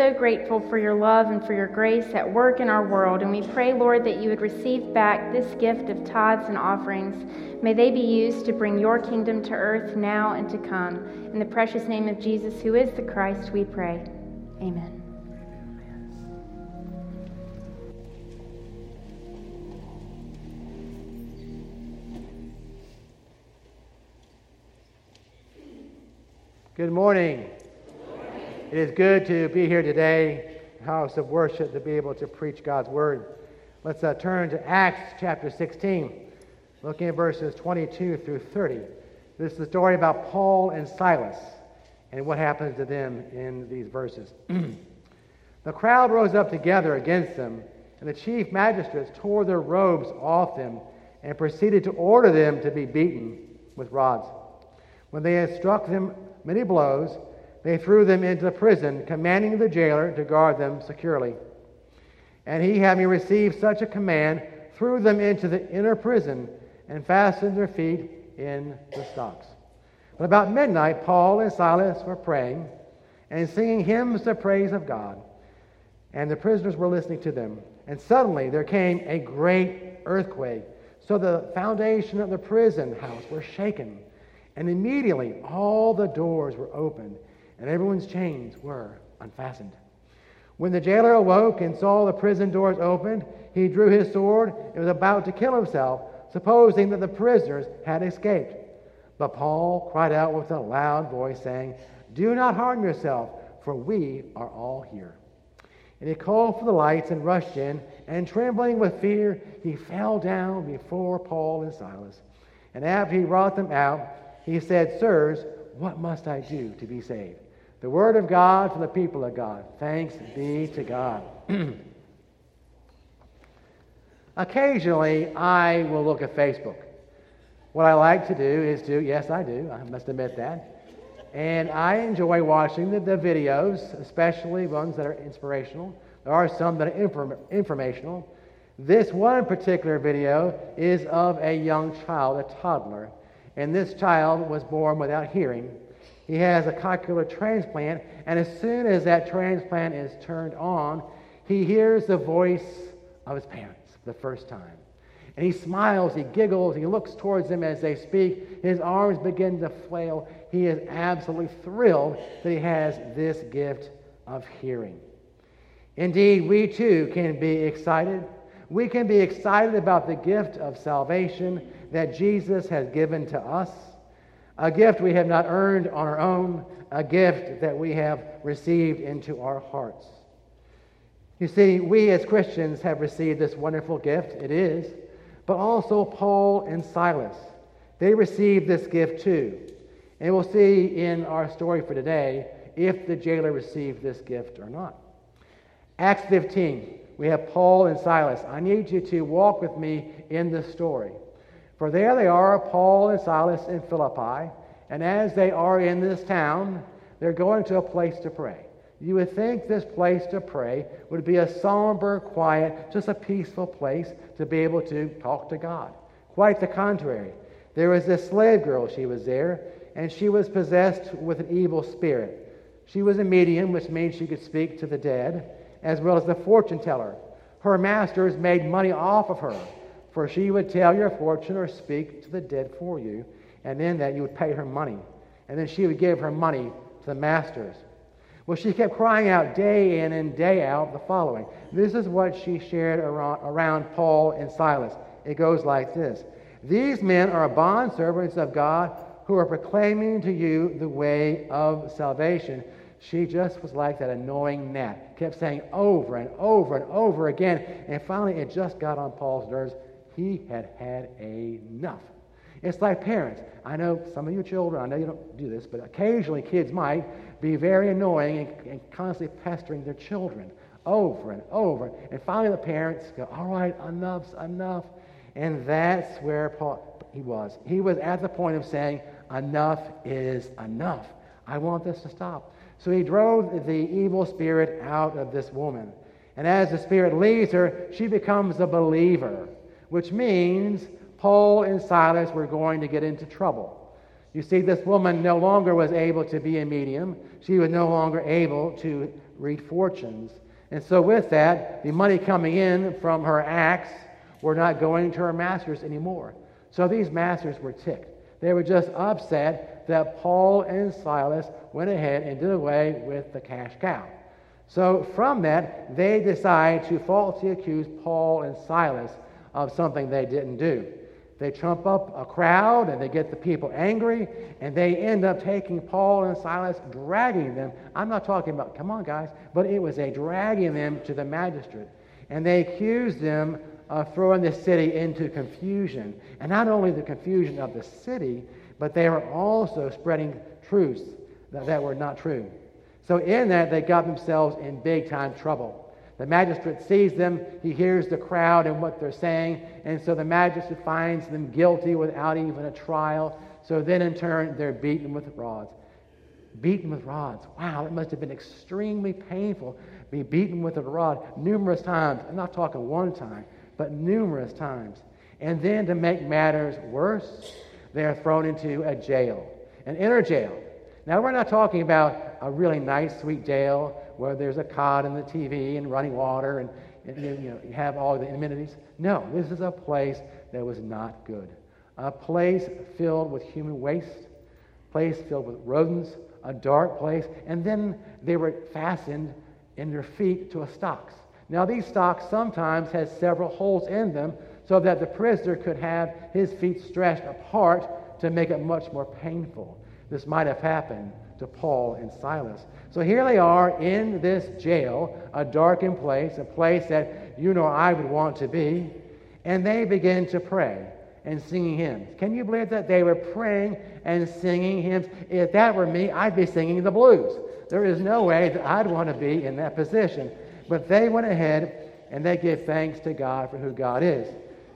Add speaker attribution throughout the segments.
Speaker 1: so grateful for your love and for your grace at work in our world, and we pray, Lord, that you would receive back this gift of tithes and offerings. May they be used to bring your kingdom to earth now and to come. In the precious name of Jesus, who is the Christ, we pray. Amen.
Speaker 2: Good morning. It is good to be here today, house of worship, to be able to preach God's word. Let's uh, turn to Acts chapter 16, looking at verses 22 through 30. This is the story about Paul and Silas and what happens to them in these verses. the crowd rose up together against them, and the chief magistrates tore their robes off them and proceeded to order them to be beaten with rods. When they had struck them many blows, they threw them into the prison, commanding the jailer to guard them securely. And he, having received such a command, threw them into the inner prison and fastened their feet in the stocks. But about midnight, Paul and Silas were praying and singing hymns to praise of God, and the prisoners were listening to them. And suddenly there came a great earthquake, so the foundation of the prison house was shaken. And immediately all the doors were opened, and everyone's chains were unfastened. When the jailer awoke and saw the prison doors opened, he drew his sword and was about to kill himself, supposing that the prisoners had escaped. But Paul cried out with a loud voice, saying, Do not harm yourself, for we are all here. And he called for the lights and rushed in, and trembling with fear, he fell down before Paul and Silas. And after he brought them out, he said, Sirs, what must I do to be saved? The word of God for the people of God. Thanks be to God. Occasionally, I will look at Facebook. What I like to do is to, yes, I do, I must admit that. And I enjoy watching the, the videos, especially ones that are inspirational. There are some that are inform- informational. This one particular video is of a young child, a toddler, and this child was born without hearing. He has a cochlear transplant, and as soon as that transplant is turned on, he hears the voice of his parents for the first time. And he smiles, he giggles, he looks towards them as they speak. His arms begin to flail. He is absolutely thrilled that he has this gift of hearing. Indeed, we too can be excited. We can be excited about the gift of salvation that Jesus has given to us, a gift we have not earned on our own, a gift that we have received into our hearts. You see, we as Christians have received this wonderful gift, it is, but also Paul and Silas. They received this gift too. And we'll see in our story for today if the jailer received this gift or not. Acts 15, we have Paul and Silas. I need you to walk with me in this story. For there they are, Paul and Silas in Philippi, and as they are in this town, they're going to a place to pray. You would think this place to pray would be a somber, quiet, just a peaceful place to be able to talk to God. Quite the contrary. There was this slave girl, she was there, and she was possessed with an evil spirit. She was a medium, which means she could speak to the dead, as well as the fortune teller. Her masters made money off of her. For she would tell your fortune or speak to the dead for you, and in that you would pay her money. And then she would give her money to the masters. Well, she kept crying out day in and day out the following. This is what she shared around, around Paul and Silas. It goes like this These men are bondservants of God who are proclaiming to you the way of salvation. She just was like that annoying gnat, kept saying over and over and over again. And finally, it just got on Paul's nerves. He had had enough. It's like parents. I know some of you children, I know you don't do this, but occasionally kids might be very annoying and, and constantly pestering their children over and over. And finally, the parents go, All right, enough's enough. And that's where Paul, he was. He was at the point of saying, Enough is enough. I want this to stop. So he drove the evil spirit out of this woman. And as the spirit leaves her, she becomes a believer which means Paul and Silas were going to get into trouble. You see, this woman no longer was able to be a medium. She was no longer able to read fortunes. And so, with that, the money coming in from her acts were not going to her masters anymore. So, these masters were ticked. They were just upset that Paul and Silas went ahead and did away with the cash cow. So, from that, they decide to falsely accuse Paul and Silas of something they didn't do. They trump up a crowd and they get the people angry, and they end up taking Paul and Silas, dragging them. I'm not talking about, come on, guys, but it was a dragging them to the magistrate. And they accused them of throwing the city into confusion. And not only the confusion of the city, but they were also spreading truths that, that were not true. So, in that, they got themselves in big time trouble. The magistrate sees them, he hears the crowd and what they're saying, and so the magistrate finds them guilty without even a trial. So then, in turn, they're beaten with rods. Beaten with rods. Wow, it must have been extremely painful. To be beaten with a rod numerous times. I'm not talking one time, but numerous times. And then, to make matters worse, they are thrown into a jail, an inner jail. Now, we're not talking about a really nice, sweet jail where there's a cot and the TV and running water and, and you, know, you have all the amenities. No, this is a place that was not good. A place filled with human waste, a place filled with rodents, a dark place, and then they were fastened in their feet to a stocks. Now, these stocks sometimes had several holes in them so that the prisoner could have his feet stretched apart to make it much more painful. This might have happened to Paul and Silas. So here they are in this jail, a darkened place, a place that you know I would want to be, and they begin to pray and singing hymns. Can you believe that? They were praying and singing hymns. If that were me, I'd be singing the blues. There is no way that I'd want to be in that position. But they went ahead and they give thanks to God for who God is.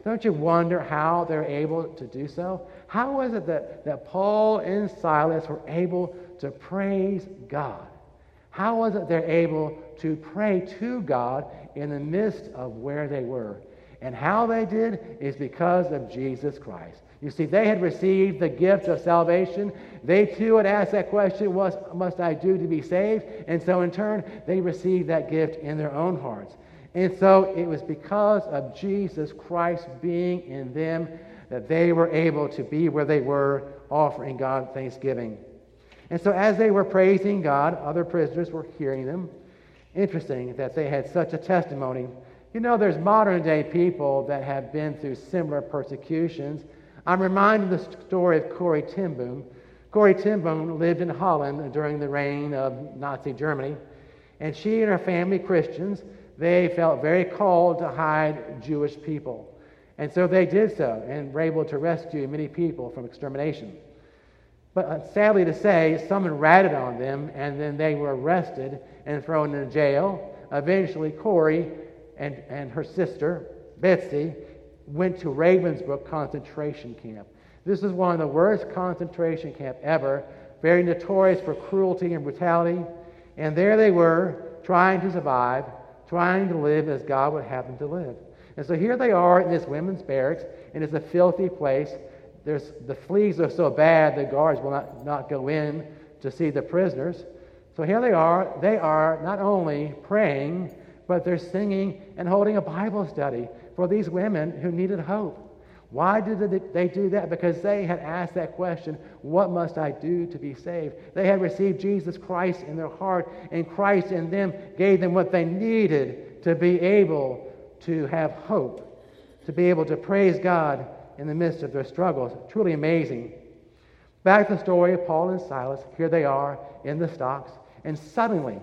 Speaker 2: Don't you wonder how they're able to do so? How was it that, that Paul and Silas were able to praise God? How was it they're able to pray to God in the midst of where they were? And how they did is because of Jesus Christ. You see, they had received the gift of salvation. They too had asked that question, What must I do to be saved? And so, in turn, they received that gift in their own hearts. And so, it was because of Jesus Christ being in them that they were able to be where they were, offering God thanksgiving. And so, as they were praising God, other prisoners were hearing them. Interesting that they had such a testimony. You know, there's modern day people that have been through similar persecutions. I'm reminded of the story of Corrie ten Corey Corrie ten Boom lived in Holland during the reign of Nazi Germany, and she and her family, Christians, they felt very called to hide Jewish people. And so they did so and were able to rescue many people from extermination. But uh, sadly to say, someone ratted on them, and then they were arrested and thrown in jail. Eventually, Corrie and, and her sister, Betsie, went to Ravensbrück concentration camp. This is one of the worst concentration camp ever, very notorious for cruelty and brutality. And there they were, trying to survive, trying to live as God would have them to live. And so here they are in this women's barracks, and it's a filthy place there's, the fleas are so bad the guards will not, not go in to see the prisoners. So here they are. They are not only praying, but they're singing and holding a Bible study for these women who needed hope. Why did they do that? Because they had asked that question, What must I do to be saved? They had received Jesus Christ in their heart, and Christ in them gave them what they needed to be able to have hope, to be able to praise God in the midst of their struggles. Truly amazing. Back to the story of Paul and Silas. Here they are in the stocks, and suddenly,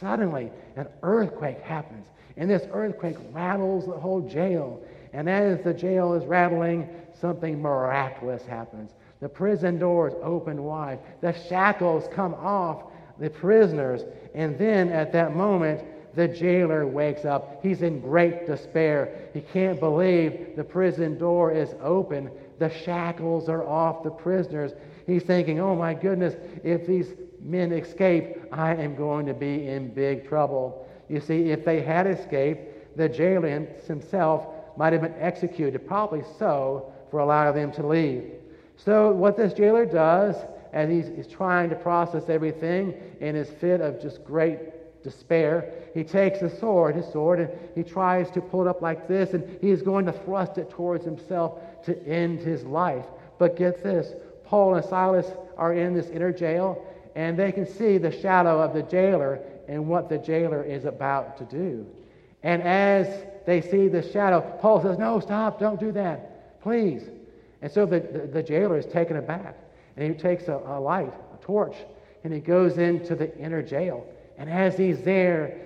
Speaker 2: suddenly, an earthquake happens. And this earthquake rattles the whole jail. And as the jail is rattling, something miraculous happens. The prison doors open wide, the shackles come off the prisoners, and then at that moment, the jailer wakes up. He's in great despair. He can't believe the prison door is open. The shackles are off the prisoners. He's thinking, oh my goodness, if these men escape, I am going to be in big trouble. You see, if they had escaped, the jailer himself might have been executed, probably so, for allowing them to leave. So, what this jailer does, as he's, he's trying to process everything in his fit of just great despair, he takes a sword, his sword, and he tries to pull it up like this, and he is going to thrust it towards himself to end his life. But get this Paul and Silas are in this inner jail, and they can see the shadow of the jailer and what the jailer is about to do. And as they see the shadow, Paul says, No, stop, don't do that, please. And so the, the, the jailer is taken aback, and he takes a, a light, a torch, and he goes into the inner jail. And as he's there,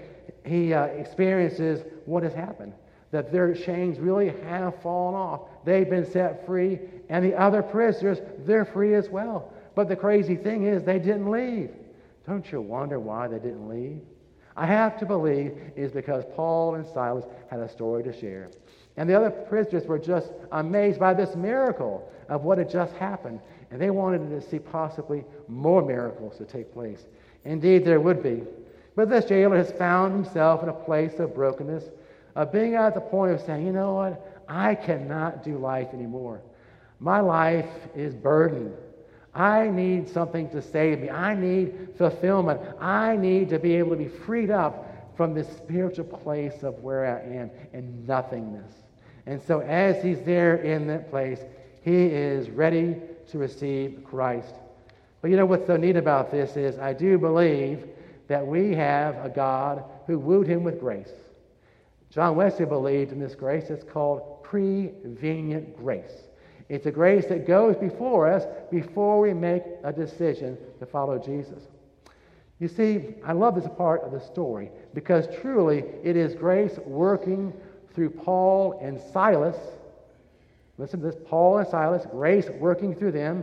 Speaker 2: he uh, experiences what has happened that their chains really have fallen off. They've been set free, and the other prisoners, they're free as well. But the crazy thing is, they didn't leave. Don't you wonder why they didn't leave? I have to believe is because Paul and Silas had a story to share. And the other prisoners were just amazed by this miracle of what had just happened. And they wanted to see possibly more miracles to take place. Indeed, there would be. But this jailer has found himself in a place of brokenness, of being at the point of saying, you know what? I cannot do life anymore. My life is burdened. I need something to save me. I need fulfillment. I need to be able to be freed up from this spiritual place of where I am and nothingness. And so, as he's there in that place, he is ready to receive Christ. But you know what's so neat about this is I do believe that we have a God who wooed him with grace. John Wesley believed in this grace. It's called prevenient grace. It's a grace that goes before us before we make a decision to follow Jesus. You see, I love this part of the story because truly it is grace working through Paul and Silas. Listen to this Paul and Silas, grace working through them.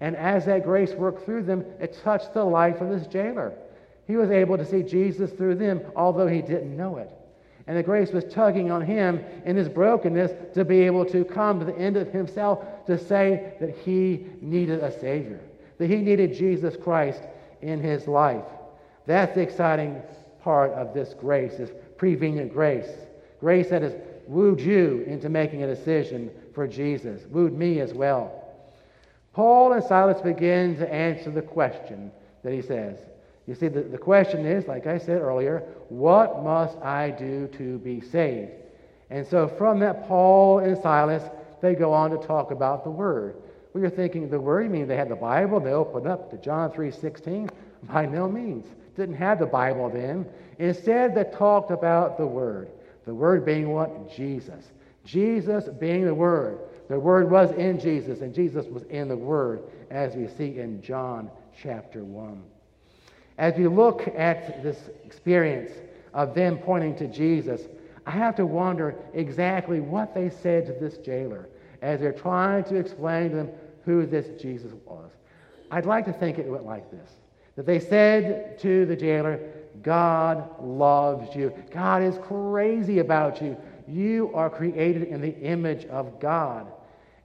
Speaker 2: And as that grace worked through them, it touched the life of this jailer. He was able to see Jesus through them, although he didn't know it. And the grace was tugging on him in his brokenness to be able to come to the end of himself to say that he needed a Savior, that he needed Jesus Christ in his life. That's the exciting part of this grace, this prevenient grace. Grace that has wooed you into making a decision for Jesus, wooed me as well. Paul and Silas begin to answer the question that he says you see, the, the question is, like I said earlier, what must I do to be saved? And so from that, Paul and Silas, they go on to talk about the Word. Well, you're thinking, the Word, you mean they had the Bible? They opened up to John 3.16? By no means. Didn't have the Bible then. Instead, they talked about the Word. The Word being what? Jesus. Jesus being the Word. The Word was in Jesus, and Jesus was in the Word, as we see in John chapter 1. As we look at this experience of them pointing to Jesus, I have to wonder exactly what they said to this jailer as they're trying to explain to them who this Jesus was. I'd like to think it went like this that they said to the jailer, God loves you. God is crazy about you. You are created in the image of God.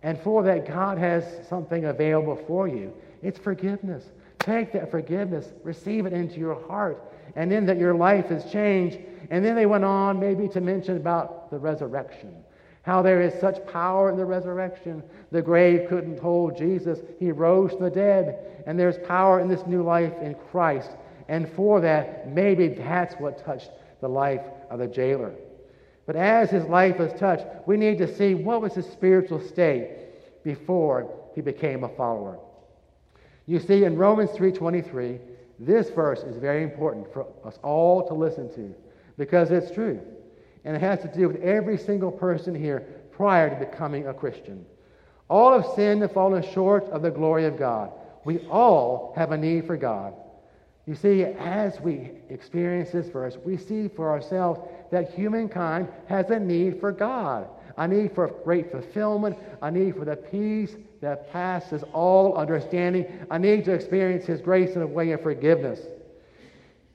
Speaker 2: And for that, God has something available for you. It's forgiveness. Take that forgiveness, receive it into your heart, and then that your life has changed. And then they went on maybe to mention about the resurrection. How there is such power in the resurrection. The grave couldn't hold Jesus. He rose from the dead. And there's power in this new life in Christ. And for that, maybe that's what touched the life of the jailer. But as his life was touched, we need to see what was his spiritual state before he became a follower. You see, in Romans 3.23, this verse is very important for us all to listen to because it's true. And it has to do with every single person here prior to becoming a Christian. All have sinned and fallen short of the glory of God. We all have a need for God. You see, as we experience this verse, we see for ourselves that humankind has a need for God, a need for great fulfillment, I need for the peace that passes all understanding. I need to experience His grace in a way of forgiveness.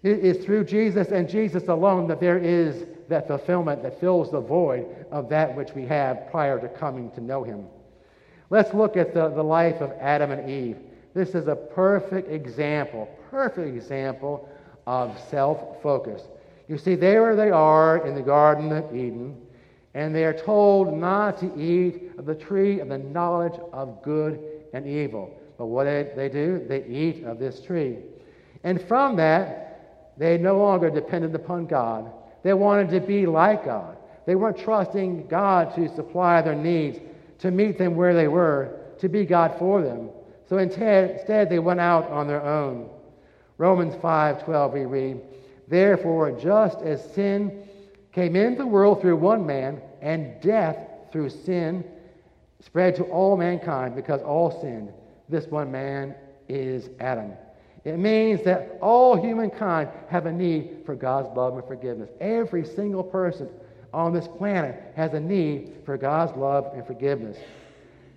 Speaker 2: It is through Jesus and Jesus alone that there is that fulfillment that fills the void of that which we have prior to coming to know Him. Let's look at the, the life of Adam and Eve. This is a perfect example, perfect example of self focus. You see, there they are in the Garden of Eden and they are told not to eat of the tree of the knowledge of good and evil. But what they, they do, they eat of this tree. And from that, They no longer depended upon God. They wanted to be like God. They weren't trusting God to supply their needs, to meet them where they were, to be God for them. So instead, they went out on their own. Romans 5:12 we read, "Therefore, just as sin came into the world through one man, and death through sin spread to all mankind because all sinned, this one man is Adam." It means that all humankind have a need for God's love and forgiveness. Every single person on this planet has a need for God's love and forgiveness.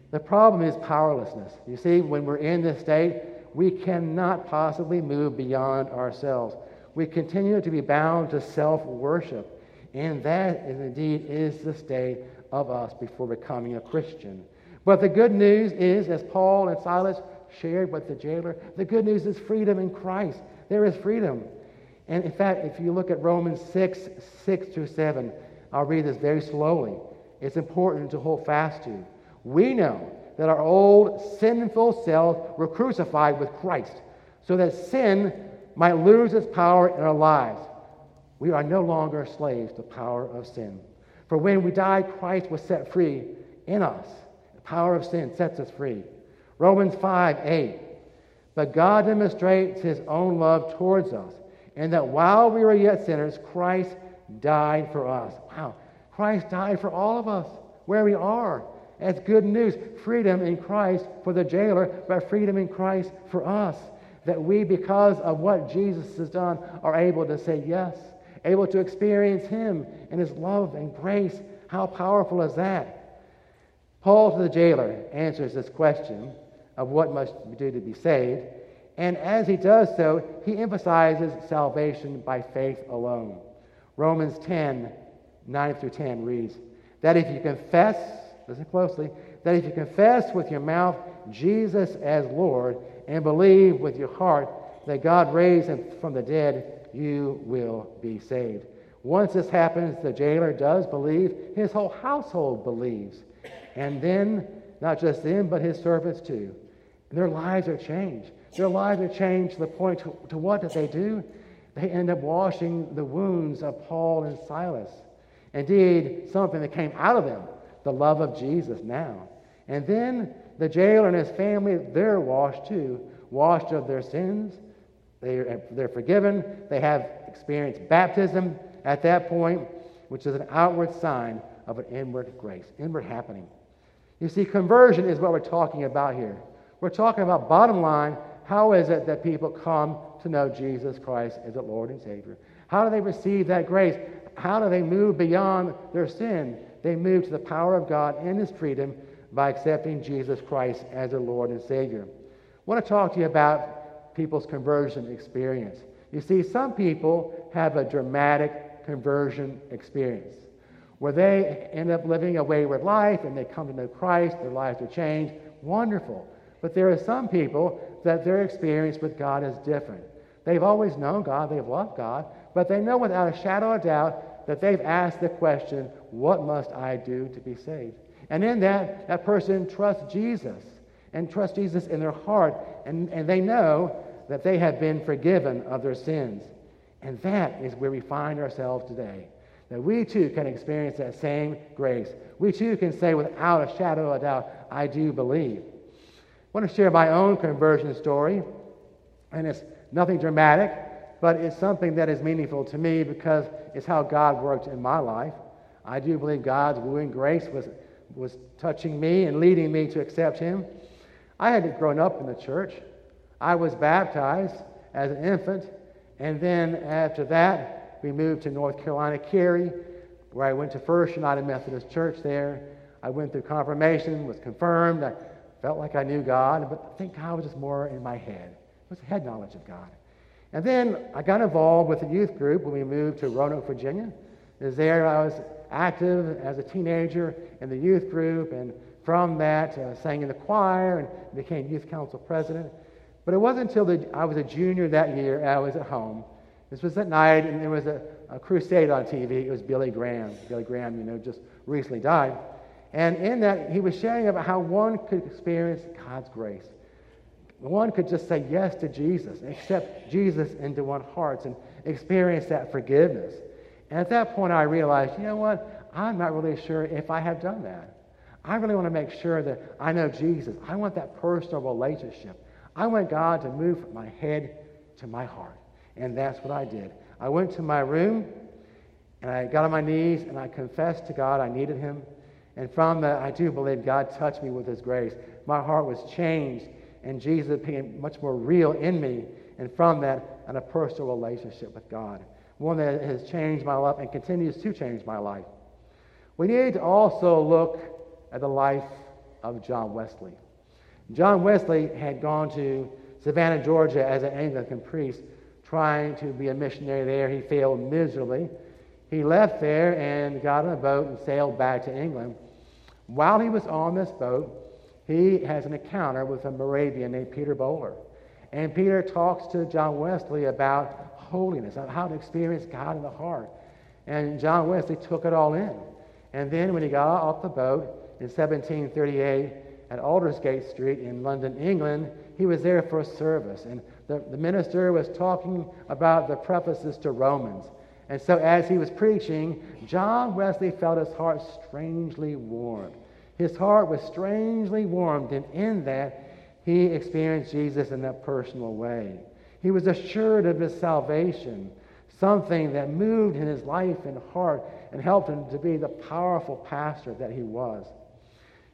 Speaker 2: The problem is powerlessness. You see, when we're in this state, we cannot possibly move beyond ourselves. We continue to be bound to self worship. And that is indeed is the state of us before becoming a Christian. But the good news is, as Paul and Silas shared with the jailer, the good news is freedom in Christ. There is freedom. And in fact, if you look at Romans 6, 6 through 7, I'll read this very slowly. It's important to hold fast to. We know that our old sinful selves were crucified with Christ so that sin might lose its power in our lives. We are no longer slaves to the power of sin. For when we died, Christ was set free in us. The power of sin sets us free. Romans 5 8. But God demonstrates his own love towards us, and that while we were yet sinners, Christ died for us. Wow. Christ died for all of us where we are. That's good news. Freedom in Christ for the jailer, but freedom in Christ for us. That we, because of what Jesus has done, are able to say yes, able to experience Him and His love and grace. How powerful is that? Paul to the jailer answers this question of what must we do to be saved. And as he does so, he emphasizes salvation by faith alone. Romans 10, 9 through 10 reads that if you confess, listen closely, that if you confess with your mouth Jesus as Lord and believe with your heart that God raised him from the dead, you will be saved. Once this happens, the jailer does believe, his whole household believes. And then, not just them, but his servants too. Their lives are changed. Their lives are changed to the point to, to what did they do? They end up washing the wounds of Paul and Silas. Indeed, something that came out of them, the love of Jesus now. And then the jailer and his family, they're washed too, washed of their sins. They, they're forgiven. They have experienced baptism at that point, which is an outward sign of an inward grace, inward happening. You see, conversion is what we're talking about here. We're talking about, bottom line, how is it that people come to know Jesus Christ as the Lord and Savior? How do they receive that grace? How do they move beyond their sin? They move to the power of God and His freedom by accepting Jesus Christ as their Lord and Savior. I want to talk to you about people's conversion experience. You see, some people have a dramatic conversion experience where they end up living a wayward life and they come to know Christ, their lives are changed. Wonderful. But there are some people that their experience with God is different. They've always known God, they've loved God, but they know without a shadow of doubt that they've asked the question, What must I do to be saved? And in that, that person trusts Jesus and trust Jesus in their heart, and, and they know that they have been forgiven of their sins. And that is where we find ourselves today. That we too can experience that same grace. We too can say without a shadow of a doubt, I do believe. I want to share my own conversion story, and it's nothing dramatic, but it's something that is meaningful to me because it's how God worked in my life. I do believe God's wooing grace was, was touching me and leading me to accept Him. I had grown up in the church. I was baptized as an infant, and then after that, we moved to North Carolina, Cary, where I went to First United Methodist Church there. I went through confirmation, was confirmed. I Felt like I knew God, but I think God was just more in my head. It was head knowledge of God. And then I got involved with a youth group when we moved to Roanoke, Virginia. Is there I was active as a teenager in the youth group, and from that uh, sang in the choir and became youth council president. But it wasn't until the, I was a junior that year I was at home. This was at night, and there was a, a crusade on TV. It was Billy Graham. Billy Graham, you know, just recently died. And in that, he was sharing about how one could experience God's grace. One could just say yes to Jesus accept Jesus into one's hearts. And, experience that forgiveness. And at that point, I realized, you know what? I'm not really sure if I have done that. I really want to make sure that I know Jesus. I want that personal relationship. I want God to move from my head to my heart. And that's what I did. I went to my room and I got on my knees and I confessed to God I needed Him. And from that, I do believe God touched me with His grace. My heart was changed and Jesus became much more real in me. And from that, and a personal relationship with God. One that has changed my life and continues to change my life. We need to also look at the life of John Wesley. John Wesley had gone to Savannah, Georgia as an Anglican priest, trying to be a missionary there. He failed miserably. He left there and got on a boat and sailed back to England. While he was on this boat, he has an encounter with a Moravian named Peter Böhler. And Peter talks to John Wesley about holiness, how to experience God in the heart. And John Wesley took it all in. And then when he got off the boat in 1738 at Aldersgate Street in London, England, he was there for a service. And the, the minister was talking about the prefaces to Romans. And so as he was preaching, John Wesley felt his heart strangely warmed. His heart was strangely warmed, and in that, he experienced Jesus in that personal way. He was assured of his salvation, something that moved in his life and heart and helped him to be the powerful pastor that he was.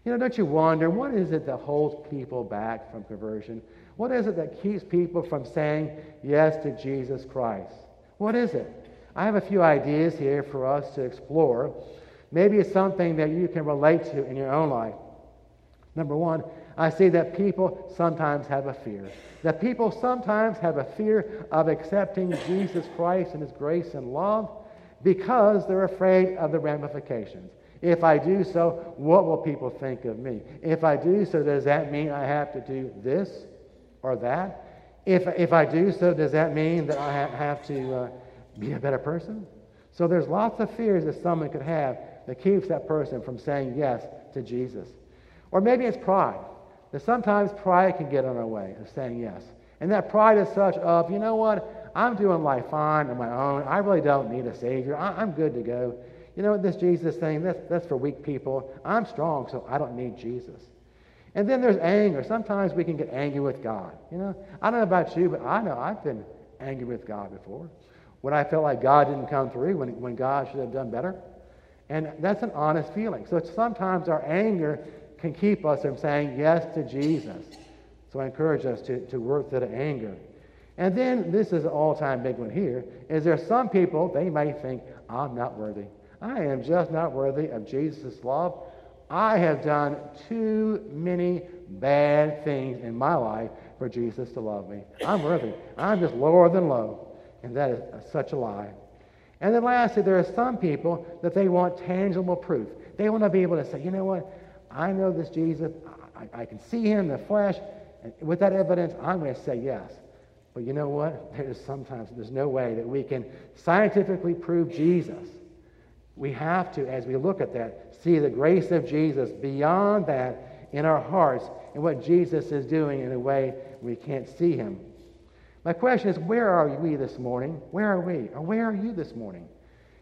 Speaker 2: You know, don't you wonder, what is it that holds people back from conversion? What is it that keeps people from saying yes to Jesus Christ? What is it? I have a few ideas here for us to explore. Maybe it's something that you can relate to in your own life. Number one, I see that people sometimes have a fear. That people sometimes have a fear of accepting Jesus Christ and His grace and love because they're afraid of the ramifications. If I do so, what will people think of me? If I do so, does that mean I have to do this or that? If, if I do so, does that mean that I have to uh, be a better person? So there's lots of fears that someone could have that keeps that person from saying yes to Jesus. Or maybe it's pride. That sometimes pride can get in our way of saying yes. And that pride is such of, you know what, I'm doing life fine on my own. I really don't need a Savior. I, am good to go. You know what, this Jesus thing, that's, that's for weak people. I'm strong, so I don't need Jesus. And then there's anger. Sometimes we can get angry with God. You know, I don't know about you, but I know I've been angry with God before. When I felt like God didn't come through, when, when God should have done better. And that's an honest feeling. So sometimes our anger can keep us from saying yes to Jesus. So I encourage us to, to work through the anger. And then, this is an all time big one here, is there some people, they may think, I'm not worthy. I am just not worthy of Jesus' love. I have done too many bad things in my life for Jesus to love me. I'm worthy. I'm just lower than low. And that is such a lie. And then lastly, there are some people that they want tangible proof. They want to be able to say, you know what? I know this Jesus. I, I can see him in the flesh. And with that evidence, I'm going to say yes. But you know what? There's sometimes there's no way that we can scientifically prove Jesus. We have to, as we look at that, see the grace of Jesus beyond that in our hearts and what Jesus is doing in a way we can't see him. My question is, where are we this morning? Where are we? Or where are you this morning?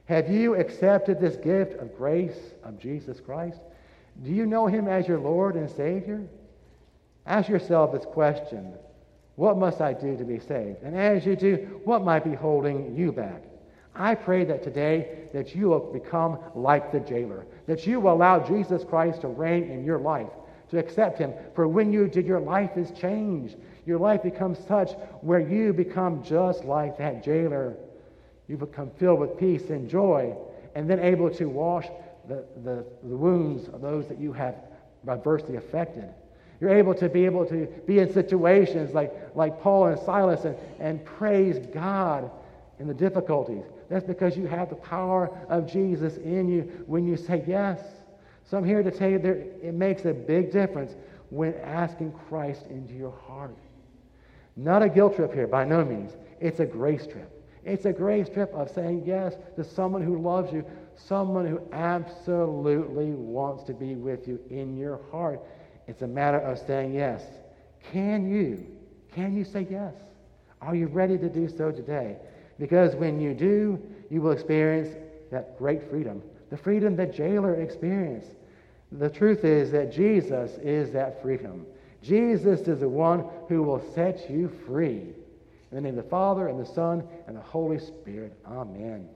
Speaker 2: Have you accepted this gift of grace of Jesus Christ? Do you know him as your Lord and Savior? Ask yourself this question What must I do to be saved? And as you do, what might be holding you back? I pray that today that you will become like the jailer, that you will allow Jesus Christ to reign in your life, to accept him. For when you did, your life is changed. Your life becomes such where you become just like that jailer. You become filled with peace and joy, and then able to wash the, the, the wounds of those that you have adversely affected. You're able to be able to be in situations like, like Paul and Silas and, and praise God in the difficulties. That's because you have the power of Jesus in you when you say yes. So I'm here to tell you that it makes a big difference when asking Christ into your heart. Not a guilt trip here, by no means. It's a grace trip. It's a grace trip of saying yes to someone who loves you, someone who absolutely wants to be with you in your heart. It's a matter of saying yes. Can you? Can you say yes? Are you ready to do so today? Because when you do, you will experience that great freedom, the freedom that jailer experienced. The truth is that Jesus is that freedom. Jesus is the one who will set you free. In the name of the Father, and the Son, and the Holy Spirit. Amen.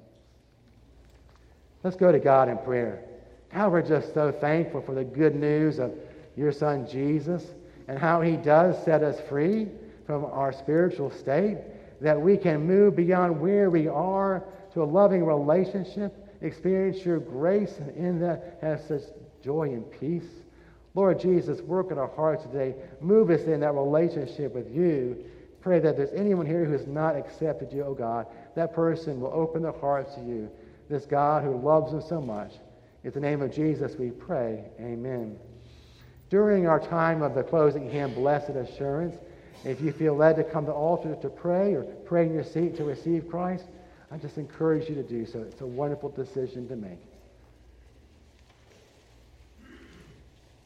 Speaker 2: Let's go to God in prayer. God, we're just so thankful for the good news of your Son Jesus and how he does set us free from our spiritual state, that we can move beyond where we are to a loving relationship, experience your grace, and in that have such joy and peace. Lord Jesus, work in our hearts today. Move us in that relationship with you. Pray that there's anyone here who has not accepted you, oh God, that person will open their hearts to you. This God who loves them so much. In the name of Jesus we pray. Amen. During our time of the closing hymn, Blessed Assurance, if you feel led to come to the altar to pray or pray in your seat to receive Christ, I just encourage you to do so. It's a wonderful decision to make.